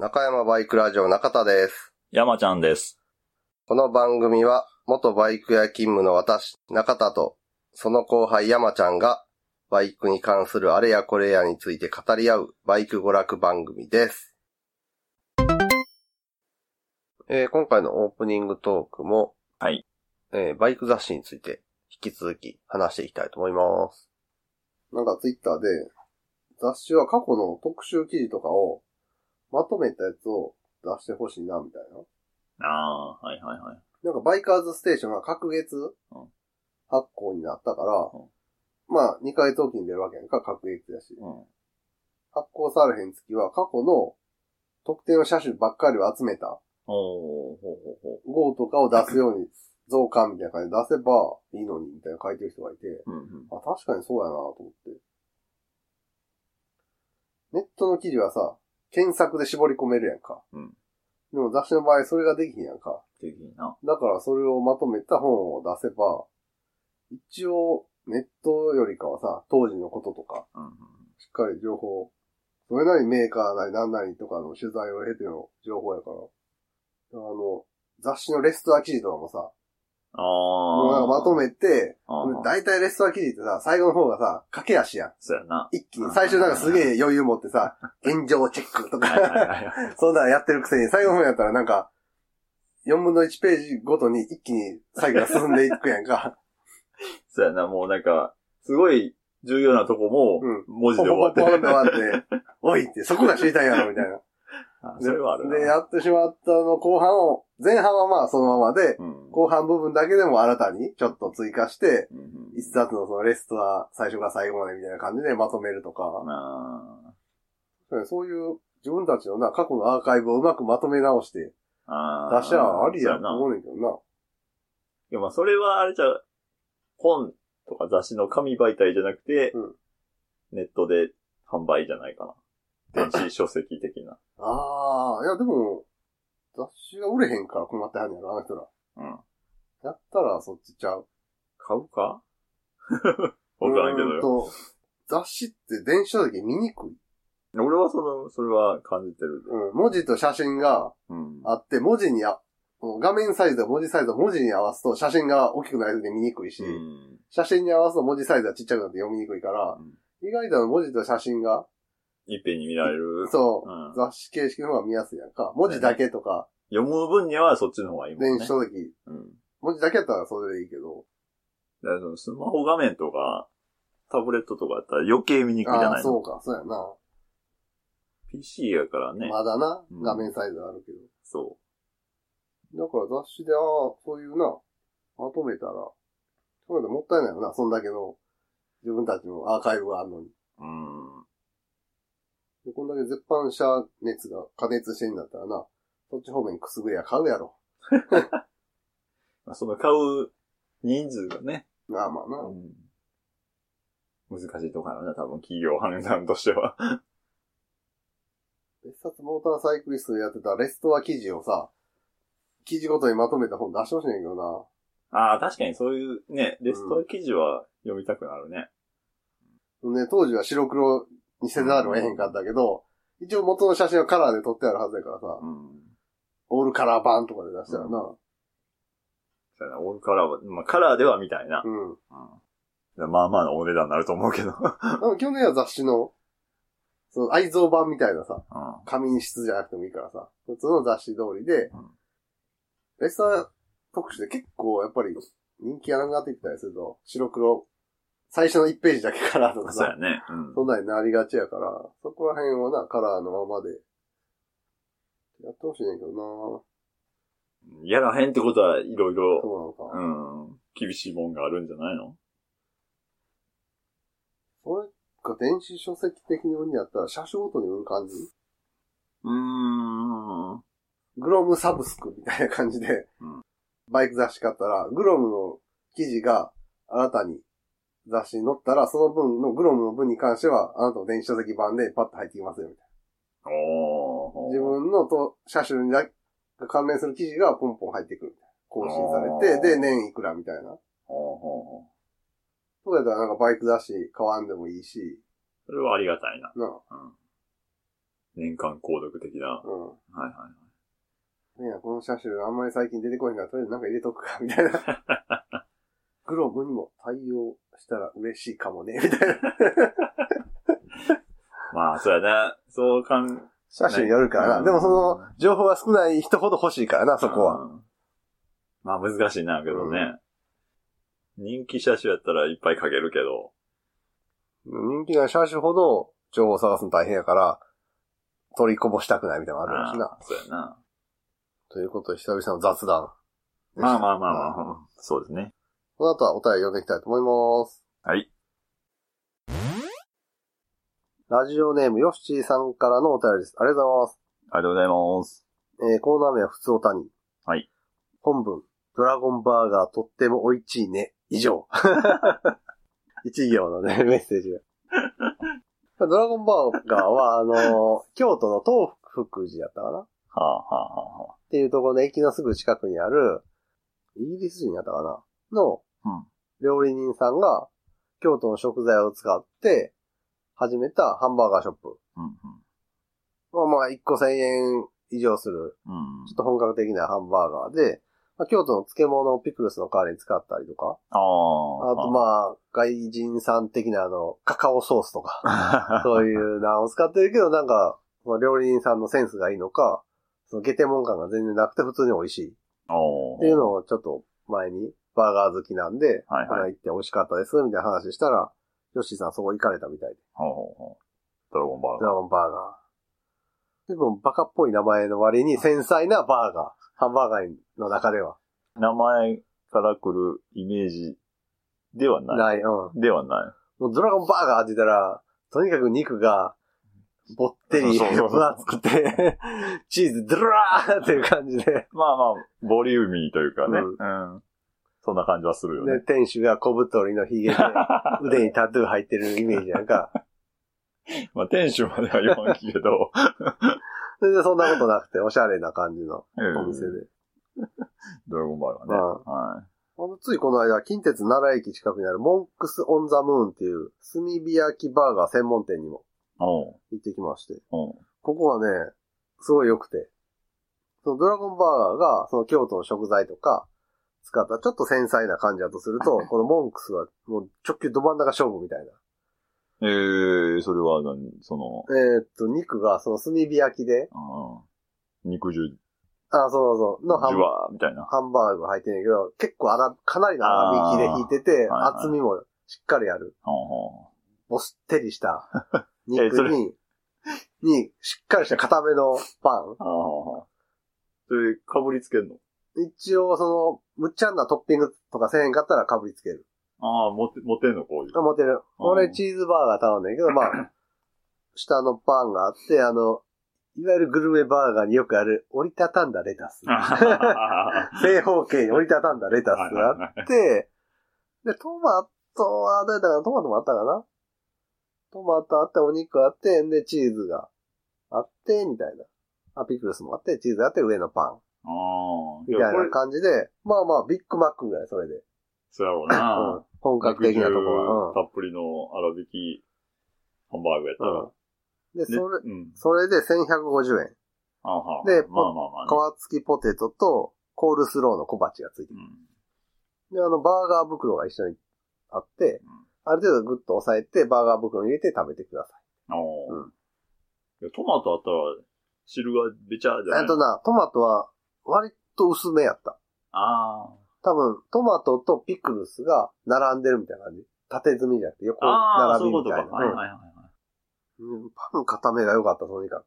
中山バイクラジオ中田です。山ちゃんです。この番組は、元バイク屋勤務の私、中田と、その後輩山ちゃんが、バイクに関するあれやこれやについて語り合う、バイク娯楽番組です。えー今回のオープニングトークも、はい。えーバイク雑誌について、引き続き話していきたいと思います。なんかツイッターで、雑誌は過去の特集記事とかを、まとめたやつを出してほしいな、みたいな。ああ、はいはいはい。なんかバイカーズステーションが各月うん発行になったから、うんまあ2ヶ月おきに出るわけやんか、各月だし。うん。発行されへん月は過去の特定の車種ばっかりを集めたおー、ほうほうほ号とかを出すように増刊みたいな感じで出せばいいのにみたいな書いてる人がいて、う。うんうん。あ、確かにそうやなと思って。ネットの記事はさ、検索で絞り込めるやんか。うんでも雑誌の場合それができひんやんか。できいな。だからそれをまとめた本を出せば、一応ネットよりかはさ、当時のこととか、うんうん。しっかり情報、それなりにメーカーなり何なりとかの取材を経ての情報やから。あの、雑誌のレストア記事とかもさ、あもうなんあ。かまとめて、大体レストア記事ってさ、最後の方がさ、駆け足やん。そうやな。一気に、最初なんかすげえ余裕持ってさ、現状チェックとか。そんなんやってるくせに、最後の方やったらなんか、4分の1ページごとに一気に作業が進んでいくやんか。そうやな、もうなんか、すごい重要なとこもうん、文字で終わってって終わって、おいって、そこが知りたいやろ、みたいな。あそれはあるな。で、やってしまったの後半を、前半はまあそのままで、うん。後半部分だけでも新たにちょっと追加して、うんうん一冊のそのレストは最初から最後までみたいな感じでまとめるとか、あそういう自分たちのな、過去のアーカイブをうまくまとめ直して。出しゃありやと。思うねんけどな。いや、まあ、それはあれじゃう、本とか雑誌の紙媒体じゃなくて、うんネットで販売じゃないかな。電子書籍的な。ああ、いやでも、雑誌が売れへんから困ってはんねやろ、あの人ら。うん。やったらそっちちゃう。買うか？わからんけどよ。うーんと雑誌って電子書籍見にくい。俺はその、それは感じてる。うん、文字と写真がうん。あって、文字にあ、画面サイズと文字サイズを文字に合わすと写真が大きくなりすぎて見にくいし、うん。写真に合わすと文字サイズがちっちゃくなって読みにくいから、うん意外と文字と写真が、いっぺんに見られる。そう、うん雑誌形式の方が見やすいやんか。文字だけとか、読む分にはそっちの方がいいもんね。電子書籍、うん。文字だけやったらそれでいいけど、だからそのスマホ画面とか、タブレットとかやったら余計見にくいじゃないの？そうか、そうやな。PC やからね。まだなう、ん画面サイズあるけど。そだから雑誌で、ああ、そういうな、まとめたら、そういうのもったいないよな、そんだけの自分たちのアーカイブがあるのに。う。うん。でこんだけ絶版社熱が加熱してんだったらな、そっち方面くすぐりゃ買うやろ。ま あその買う人数がね、まあまあな。うん難しいところな、多分企業判断としては。別冊モーターサイクリストでやってたレストア記事をさ、記事ごとにまとめた本出してほしいねんけどな。ああ、確かにそういうね、レストア記事は読みたくなるね。ね、当時は白黒にせざるを得へんかったけど、一応元の写真はカラーで撮ってあるはずやからさ、うん。オールカラー版とかで出したらな。そうやな、オールカラーは、まあカラーではみたいな。うん。うんまあまあのお値段になると思うけど。でも去年は雑誌の、その愛蔵版みたいなさ、うん紙質じゃなくてもいいからさ、普通の雑誌通りで、うんレストア特集で結構やっぱり人気がなくなってきたりすると、白黒、最初の1ページだけカラーとか。さ、そうやね。うん。そんなになりがちやから、そこら辺はな、カラーのままで、やってほしいねんけどな。やらへんってことはいろいろ、そうなのか。うん、厳しいもんがあるんじゃないの？それが電子書籍的に売るんやったら、車種ごとに売る感じ？うーん。グロムサブスクみたいな感じで、うん。バイク雑誌買ったら、グロムの記事が新たに雑誌に載ったら、その分のグロムの分に関しては、あなたの電子書籍版でパッと入ってきますよ、みたい。な。自分のと車種にだ関連する記事がポンポン入ってくる。更新されて、で、年いくらみたいな。そうやったらなんかバイク雑誌買わんでもいいし、それはありがたいな。なうん。年間購読的な。うん。はいはいはい。ねえ、この車種あんまり最近出てこへんから、とりあえずなんか入れとくか、みたいな。グローブにも対応したら嬉しいかもね、みたいな。まあ、そうやな。そうかん、車種によるからな。うんでもその、情報が少ない人ほど欲しいからな、そこは。うん。まあ難しいな、けどね。人気車種やったらいっぱい書けるけど。人気な車種ほど情報を探すの大変やから、取りこぼしたくないみたいなのあるらしいな。あそうやな。ということで、久々の雑談。まあまあまあまあ、そうですね。この後はお便り読んでいきたいと思います。はい。ラジオネームヨッシーさんからのお便りです。ありがとうございます。ありがとうございます。えー、コーナー名は普通おたに。はい。本文、ドラゴンバーガーとっても美味しいね。以上。一行のね、メッセージが。ドラゴンバーガーは、あのー京都の東福寺やったかなっはあはあはあはていうところの駅のすぐ近くにある、イギリス人やったかなのうん料理人さんが、京都の食材を使って、始めたハンバーガーショップ。あ。うんまあまあ、1個1000円以上する、うん。うんちょっと本格的なハンバーガーで、まあ、京都の漬物をピクルスの代わりに使ったりとか、ああ。あとまあ、外人さん的なあの、カカオソースとか、あ そういうのを使ってるけど、なんか、まあ料理人さんのセンスがいいのか、そのゲテモン感が全然なくて普通に美味しいおっていうのをちょっと前に、バーガー好きなんで、はいはい行って美味しかったです、みたいな話したら、ヨッシーさんそこ行かれたみたいで、ほうほうほうドラゴンバーガー。ドラゴンバーガー。結構バカっぽい名前の割に繊細なバーガー。ハンバーガーの中では。名前から来るイメージではない。ない、うん。ではない。もうドラゴンバーガーって言ったら、とにかく肉が、ぼってり、分厚くて、チーズドラーっていう感じで、まあまあ、ボリューミーというかね。ううん。そんな感じはするよで、ね。店主が小太りのヒゲで、腕にタトゥー入ってるイメージなんか、まあ、店主までは言わんけど。全然そんなことなくて、おしゃれな感じのうんお店で。ドラゴンバーガーね。はほんとついこの間、近鉄奈良駅近くにあるモンクス・オン・ザ・ムーンっていう炭火焼きバーガー専門店にも行ってきまして、ここはね、すごい良くて、そのドラゴンバーガーがその京都の食材とか使ったちょっと繊細な感じだとすると、このモンクスはもう直球ど真ん中勝負みたいな。ええー、それは何？その、えーっと、肉がその炭火焼きで、肉汁、ジあ、そうそう、のハンュワーみたいな。ハンバーグが入ってんねんけど、結構粗かなりの粗挽きで引いてて、はいはい厚みもしっかりある。ぼってりした 肉に、に、しっかりした固めのパン。うああ。それ、かぶりつけんの？一応、その、むっちゃんなトッピングとかせへんかったらかぶりつける。ああ、持って、持ってんのこういう。あ持ってる。うん俺チーズバーガー頼んだけど、まあ、下のパンがあって、あの、いわゆるグルメバーガーによくある折りたたんだレタス。は 正方形に折りたたんだレタスいがあはいって、で、トマトは、どうやったかな？トマトもあったかな？トマトあって、お肉あって、で、チーズがあって、みたいな。あ、ピクルスもあって、チーズあって、上のパン。ああ。みたいな感じで、まあまあ、ビッグマックぐらい、それで。そうやろう うんな。本格的なところたっぷりの粗挽きハンバーグやったは。ら。うん。で、でそれ、うん。それで1150円。ああはあでまあまあまあね。皮付きポテトとコールスローの小鉢がついてる。うんで、あの、バーガー袋が一緒にあって、ある程度グッと押さえて、バーガー袋に入れて食べてくださおーうんいやトマトあったら、汁がべちゃーじい。ゃない？えっとな、トマトは割と薄めやった。あ多分、トマトとピクルスが並んでるみたいな感じ。縦積みじゃなくて横あ。ああ、そういうことか。並びみたいな。はいはいはいパン固めが良かった、とにかく。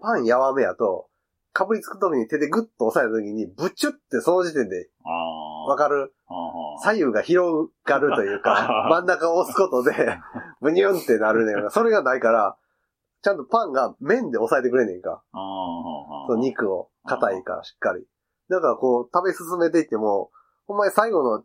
パンやわめやと、かぶりつくときに手でグッと押さえたときに、ブチュってその時点で、ああ。わかる？ああ左右が広がるというか、真ん中を押すことで、ブニュンってなるねんが、それがないから、ちゃんとパンが麺で押さえてくれんねんか。ああ。その肉を、硬いからしっかり。だからこう、食べ進めていっても、ほんまに最後の、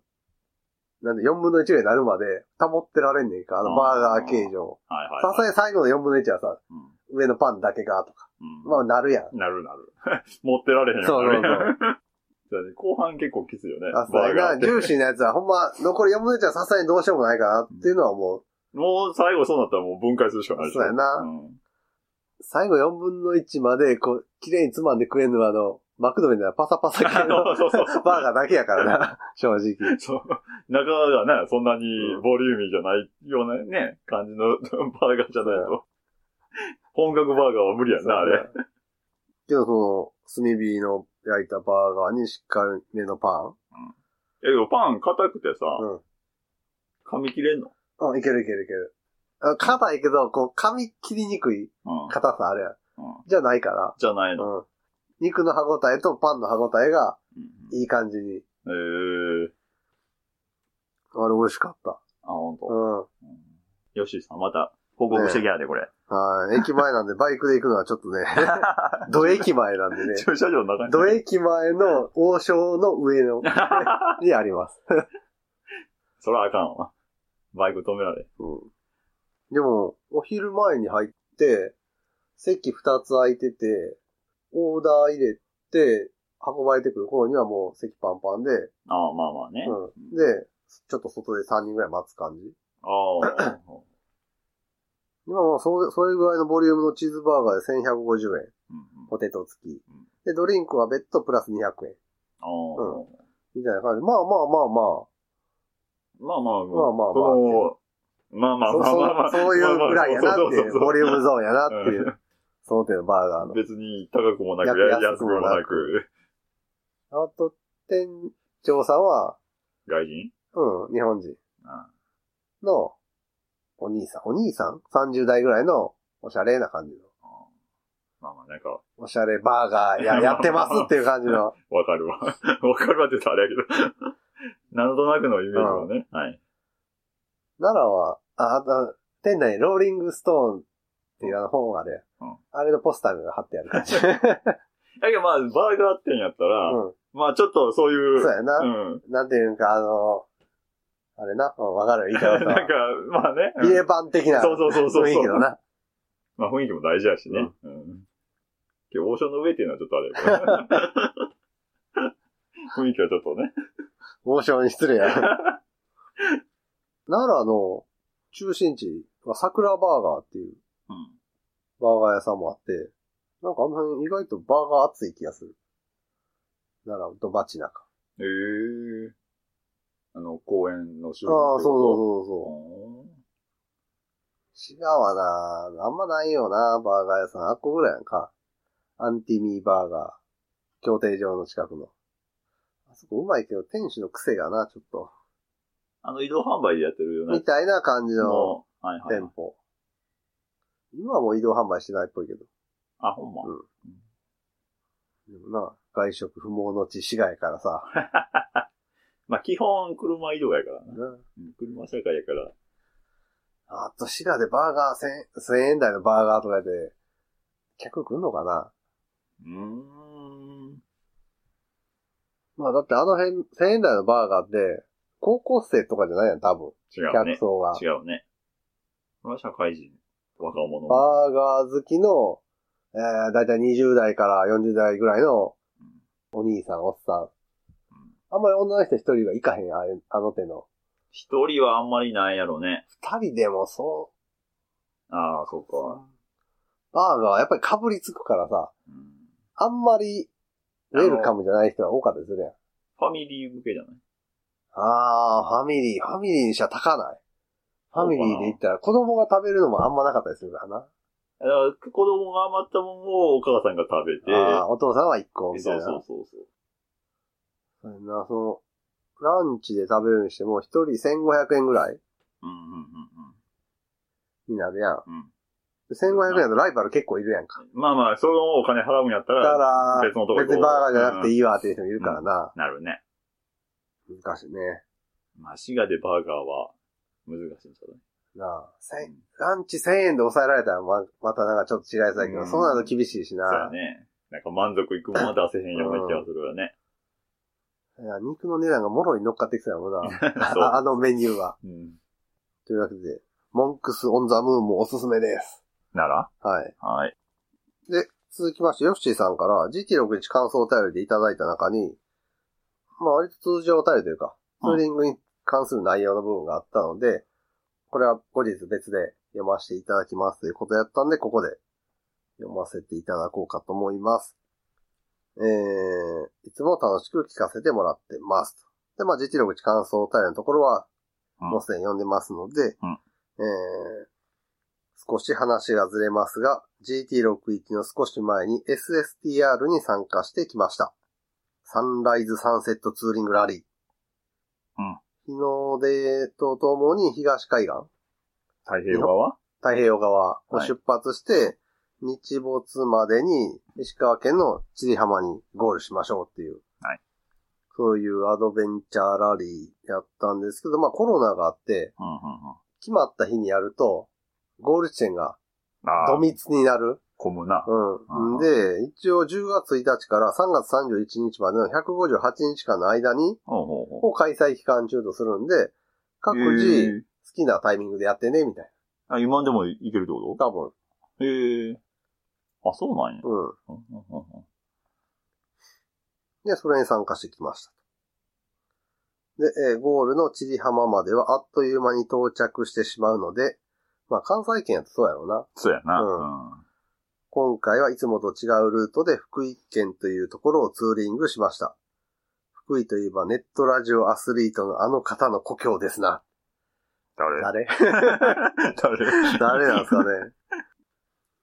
なんで4分の1ぐらいになるまで保ってられんねんか、あのバーガー形状。はいはい。さすがに最後の4分の1はさ、うん上のパンだけがとか。うんまあなるやん。なるなる。持ってられへんよそうそうそう そう後半結構きついよね。あ、そうやな、バーガーってジューシーなやつはほんま、残り4分の1はさすがにどうしようもないかなっていうのはもう、もう最後そうなったらもう分解するしかない。そうやなうん最後4分の1まで、こう、綺麗につまんで食えんのはあの、マクドナルドはパサパサ系のそうそう バーガーだけやからな、正直。そう。中がね、そんなにボリューミーじゃないようなね、感じの バーガーじゃないと。本格バーガーは無理やんな、あれ。けどその、炭火の焼いたバーガーにしっかりめのパえ、でもパン硬くてさ、ン。うん。噛み切れんの？あ、いけるいけるいける。あ硬いけど、こう、噛み切りにくいうん。硬さあるやん。うんじゃないから。じゃないの。うん。肉の歯ごたえとパンの歯ごたえがうんいい感じに。えー。あれ美味しかった。あ、ほんと。うん。よしさん、また報告してきやで、これ。はい。駅前なんで バイクで行くのはちょっとね、ど駅前なんでね。駐車場の中に。ど駅前の王将の上の、にあります。そらあかんわ。バイク止められ。うん。でも、お昼前に入って、席二つ空いてて、オーダー入れて、運ばれてくる頃にはもう席パンパンで、ああ、まあまあね。うん。で、ちょっと外で3人ぐらい待つ感じ。ああ。今もうそれ、それぐらいのボリュームのチーズバーガーで1150円。うんうんポテト付き。で、ドリンクは別途プラス200円。ああ。みたいな感じ。まあまあまあままあまあ、まあまあまあそのまあまあ。まあまあまあ。そうそういうぐらいやなっていう、ボリュームゾーンやなっていう、その手のバーガーの。別に高くもなく、安安くもなく。あと、店長さんは、外人？うん、日本人あのお兄さん。お兄さん ?30 代ぐらいのおしゃれな感じの。あまあまあ、なんか、おしゃれバーガーや やってますっていう感じの。わかるわ。わかるわって言ったらあれやけど。なんとなくのイメージはね。はい。奈良は、あ、あと、店内にローリングストーンっていうあの本があるやんうんあれのポスターが貼ってある感じ。だけどまあ、バーガー店やったら、うん。まあちょっとそういう、そうやな。うん。なんていうんか、あの、あれな、うん、わかる、言い方 なんか、まあね。うんビレバン的なそうそうそうそう。雰囲気のな。まあ雰囲気も大事やしね。うん。けど王将の上っていうのはちょっとあれ 雰囲気はちょっとね。王将に失礼や。奈良の中心地は桜バーガーっていううん。バーガー屋さんもあって、なんかあの辺意外とバーガー熱い気がする。奈良と街中。へえあの、公園の周ああ、そうそううそうそう。違うわなあんまないよなバーガー屋さん。あっこぐらいやんか。アンティミーバーガー。協定場の近くの。あそこうまいけど、店主の癖がな、ちょっと。あの移動販売でやってるよねみ。たいな感じのもうはいはい店。舗。今はもう移動販売してないっぽいけど。あ、ほんま。うんでもな、外食不毛の地市街からさ。まあ基本車移動やからな。なうん車社会やから。あと滋賀でバーガー1000 1000円台のバーガーとかで、客来んのかな？うーん。まあだってあの辺、1000円台のバーガーって、高校生とかじゃないやん、多分。違うね。客層が。違うね。これは社会人。若者。バーガー好きの、えー、だいたい20代から40代ぐらいのお兄さん、おっさん。あんまり女の人一人がいかへん、ああの手の。一人はあんまりないやろね。二人でもそああ、そううか。。バーガーはやっぱり被りつくからさ、うんあんまりウェルカムじゃない人が多かったりするやん。ファミリー向けじゃない？あー、ファミリー、ファミリーにしちゃ高ない。ファミリーで言ったら子供が食べるのもあんまなかったりするからな。だから子供が余ったもんをお母さんが食べて、あー、お父さんは一個みたそいうな。そうそうそう。そうやな、その、ランチで食べるにしても一人1500円ぐらいうんうんうんになるやん。うん。うん。1500円だとライバル結構いるやんか。まあまあ、そのお金払うんやっただら、別のとこ別にバーガーじゃなくていいわっていう人もいるからな。なるね。難しいね。まあ、滋賀でバーガーは難しいんじゃなあ、千ランチ1000円で抑えられたらま、またなんかちょっと違いそうだけど、うんそうなると厳しいしな。そうやね。なんか満足いくもの出せへんような気がするよね。いや肉の値段がもろに乗っかってきたよな。そうああのメニューは。うん。というわけで、モンクス・オン・ザ・ムーンもおすすめです。なら？はい。はい。で、続きまして、ヨッシーさんから GT61 感想お便りでいただいた中に、まあ割と通常お便りというか、ツーリングに関する内容の部分があったので、これは後日別で読ませていただきますということやったんで、ここで読ませていただこうかと思います。えー、いつも楽しく聞かせてもらってます。で、まあ、実力値感想タイルのところは、うんもうすでに読んでますので、うんえー、少し話がずれますが、GT61 の少し前に SSTR に参加してきました。サンライズサンセットツーリングラリー。うん日の出とともに東海岸、太平洋側？太平洋側をはい出発して、日没までに石川県の千里浜にゴールしましょうっていう。はいそういうアドベンチャーラリーやったんですけど、まあコロナがあって、うんうんうん。決まった日にやると、ゴール地点がああ、土密になる。混むな。うん。で、一応10月1日から3月31日までの158日間の間に、ほうほうほを開催期間中とするんで、各う。自好きなタイミングでやってね、みたいあ、今でもいけるってこな。多分。とへえ。あ、そうなんや。うん。うんうんうんで、それに参加してきました。で、えーゴールの千里浜まではあっという間に到着してしまうので、まあ関西圏やとそうやろうな。そうやな。ううんん。今回はいつもと違うルートで福井県というところをツーリングしました。福井といえばネットラジオアスリートのあの方の故郷ですな。誰？誰？誰？誰なんですかね？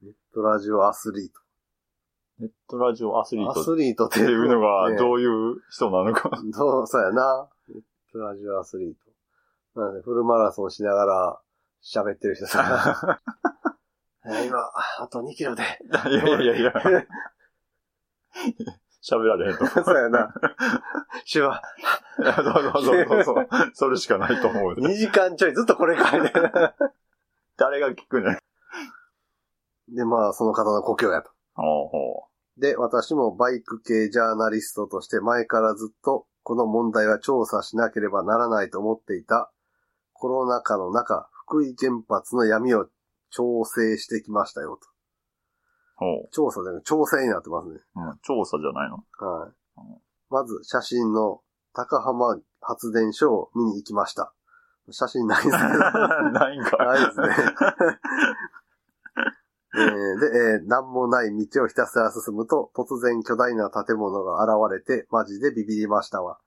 ネットラジオアスリーネットラジオアスリート。アトスリートっってていうのがねどういう人なのか。そう、そうやな。ネットラジオアスリート。なので、フルマラソンしながら喋ってる人さ。え今、あと2キロで。いやいやいや。喋られへんと。そうやな。手話、そうそうそうそうそれしかないと思う。2時間ちょいずっとこれかいな。誰が聞くねん。で、まあ、その方の故郷やと。ほうほで、私もバイク系ジャーナリストとして前からずっとこの問題は調査しなければならないと思っていたコロナ禍の中、福井原発の闇を調整してきましたよと。調査で調整になってますね。う。うん。調査じゃないの？はいうん。まず、写真の高浜発電所を見に行きました。写真ないですけど。ないんか。ないですね。えーで、えー何もない道をひたすら進むと、突然巨大な建物が現れて、マジでビビりましたわ。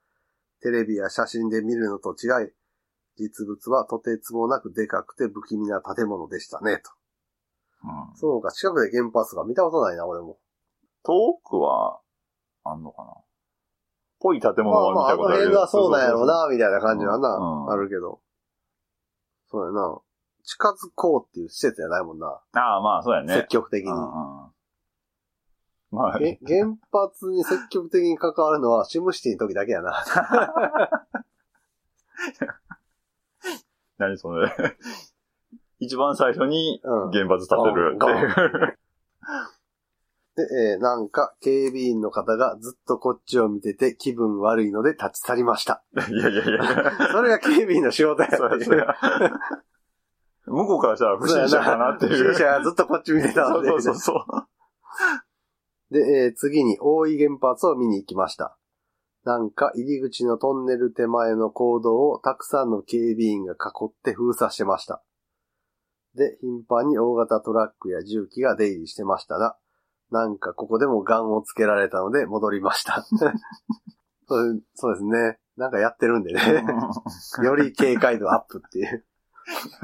テレビや写真で見るのと違い、実物はとてつもなくでかくて不気味な建物でしたね、と。うん。そうか、近くで原発が見たことないな、俺も。遠くは、あんのかな？ぽい建物まあまあ、あのは見たことある辺がそうなんやろうな、みたいな感じはな、うんあるけど。そうやな。近づこうっていう施設じゃないもんな。ああ、まあ、そうやね。積極的に。うんうんまあ、え原発に積極的に関わるのはシムシティの時だけやな。何それ。一番最初にうん。原発建てるっていう。で、えーなんか警備員の方がずっとこっちを見てて気分悪いので立ち去りました。いやいやいや。それが警備員の仕事やって向こうからしたら不審者かなっていう。不審者がずっとこっち見てたんで。そうそうそうそう。で、えー次に大井原発を見に行きました。なんか入り口のトンネル手前の坑道をたくさんの警備員が囲って封鎖してました。で、頻繁に大型トラックや重機が出入りしてましたが、なんかここでもガンをつけられたので戻りました。そうそうですね。なんかやってるんでね。より警戒度アップっていう。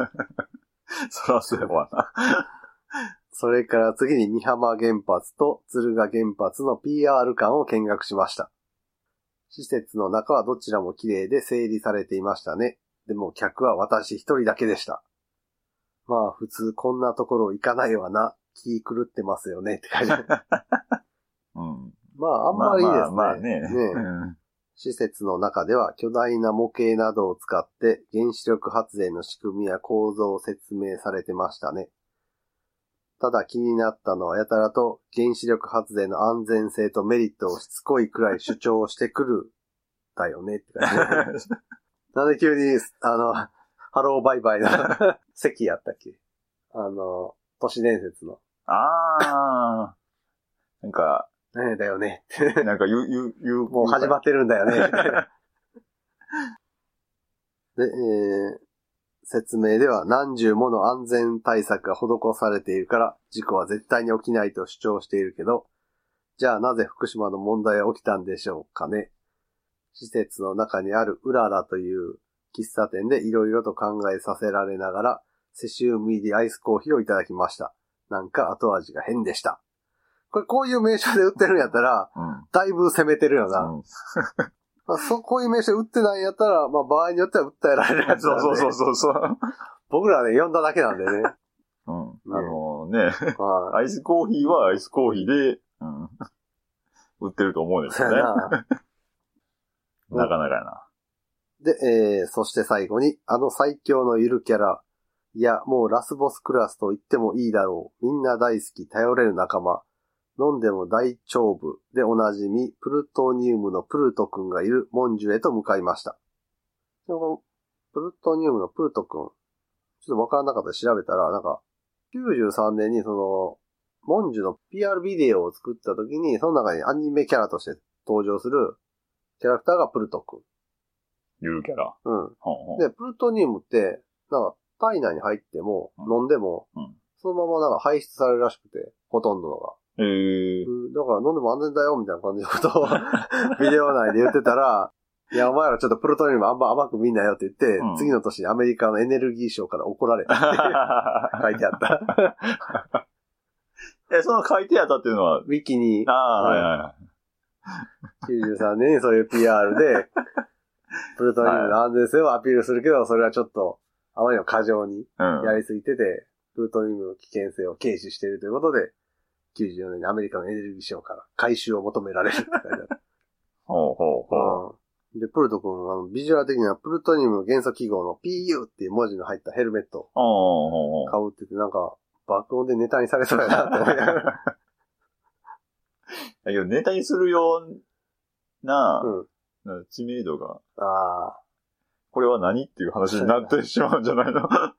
そらそうやわな。それから次に美浜原発と敦賀原発の PR 館を見学しました。施設の中はどちらも綺麗で整理されていましたね。でも客は私一人だけでした。まあ普通こんなところ行かないわな。気狂ってますよねって感じ。うん。まああんまりいいですね。まあまあね。ねうん施設の中では巨大な模型などを使って原子力発電の仕組みや構造を説明されてましたね。ただ気になったのはやたらと原子力発電の安全性とメリットをしつこいくらい主張してくるだよねって感じ。なんで急に、あの、ハローバイバイの席やったっけ？あの、都市伝説の。ああ。なんか、ねだよね。なんか言う、言う、言う。もう始まってるんだよね。で、えー説明では何十もの安全対策が施されているから事故は絶対に起きないと主張しているけど、じゃあなぜ福島の問題は起きたんでしょうかね。施設の中にあるうららという喫茶店でいろいろと考えさせられながら、セシウム入りアイスコーヒーをいただきました。なんか後味が変でした。これこういう名称で売ってるんやったら、うん。だいぶ攻めてるよな。うんまあ、そう、こういう名称で売ってないんやったら、まあ場合によっては訴えられるやつそうなんで そうそうそうそう。僕らはね、呼んだだけなんでね。うん。ねあのね、はアイスコーヒーはアイスコーヒーで、うん。売ってると思うんい。ですよね。な。なかなかやな。で、えー、そして最後に、あの最強のゆるキャラ、いや、もうラスボスクラスと言ってもいいだろう。みんな大好き、頼れる仲間。飲んでも大丈夫でおなじみ、プルトニウムのプルト君がいるモンジュへと向かいました。でもプルトニウムのプルト君、ちょっとわからなかったら調べたら、なんか、93年にその、モンジュの PR ビデオを作った時に、その中にアニメキャラとして登場するキャラクターがプルト君。ゆるキャラ。うん。ほんほんで、プルトニウムって、なんか、体内に入っても、うん飲んでも、うんそのままなんか排出されるらしくて、ほとんどのが。へえ。うんだから飲んでも安全だよ、みたいな感じのことを、ビデオ内で言ってたら、いや、お前らちょっとプルトニウムあんま甘く見んなよって言って、うん次の年にアメリカのエネルギー省から怒られたって 書いてあった。え、その書いてあったっていうのは、ウィキにああ、はいはいはい。93年にそういう PR で、プルトニウムの安全性をアピールするけど、それはちょっと、あまりにも過剰にうん。やりすぎてて、プルトニウムの危険性を軽視しているということで、94年にアメリカのエネルギー省から回収を求められるって書いてある。ほうほうほう。うんで、プルト君はあのビジュアル的にはプルトニウムの元素記号の PU っていう文字の入ったヘルメットを買うって言って、なんか、爆音でネタにされそうやなって思いながら。だけどネタにするような、うん。な知名度が、あこれは何っていう話になってしまうんじゃないの？あ。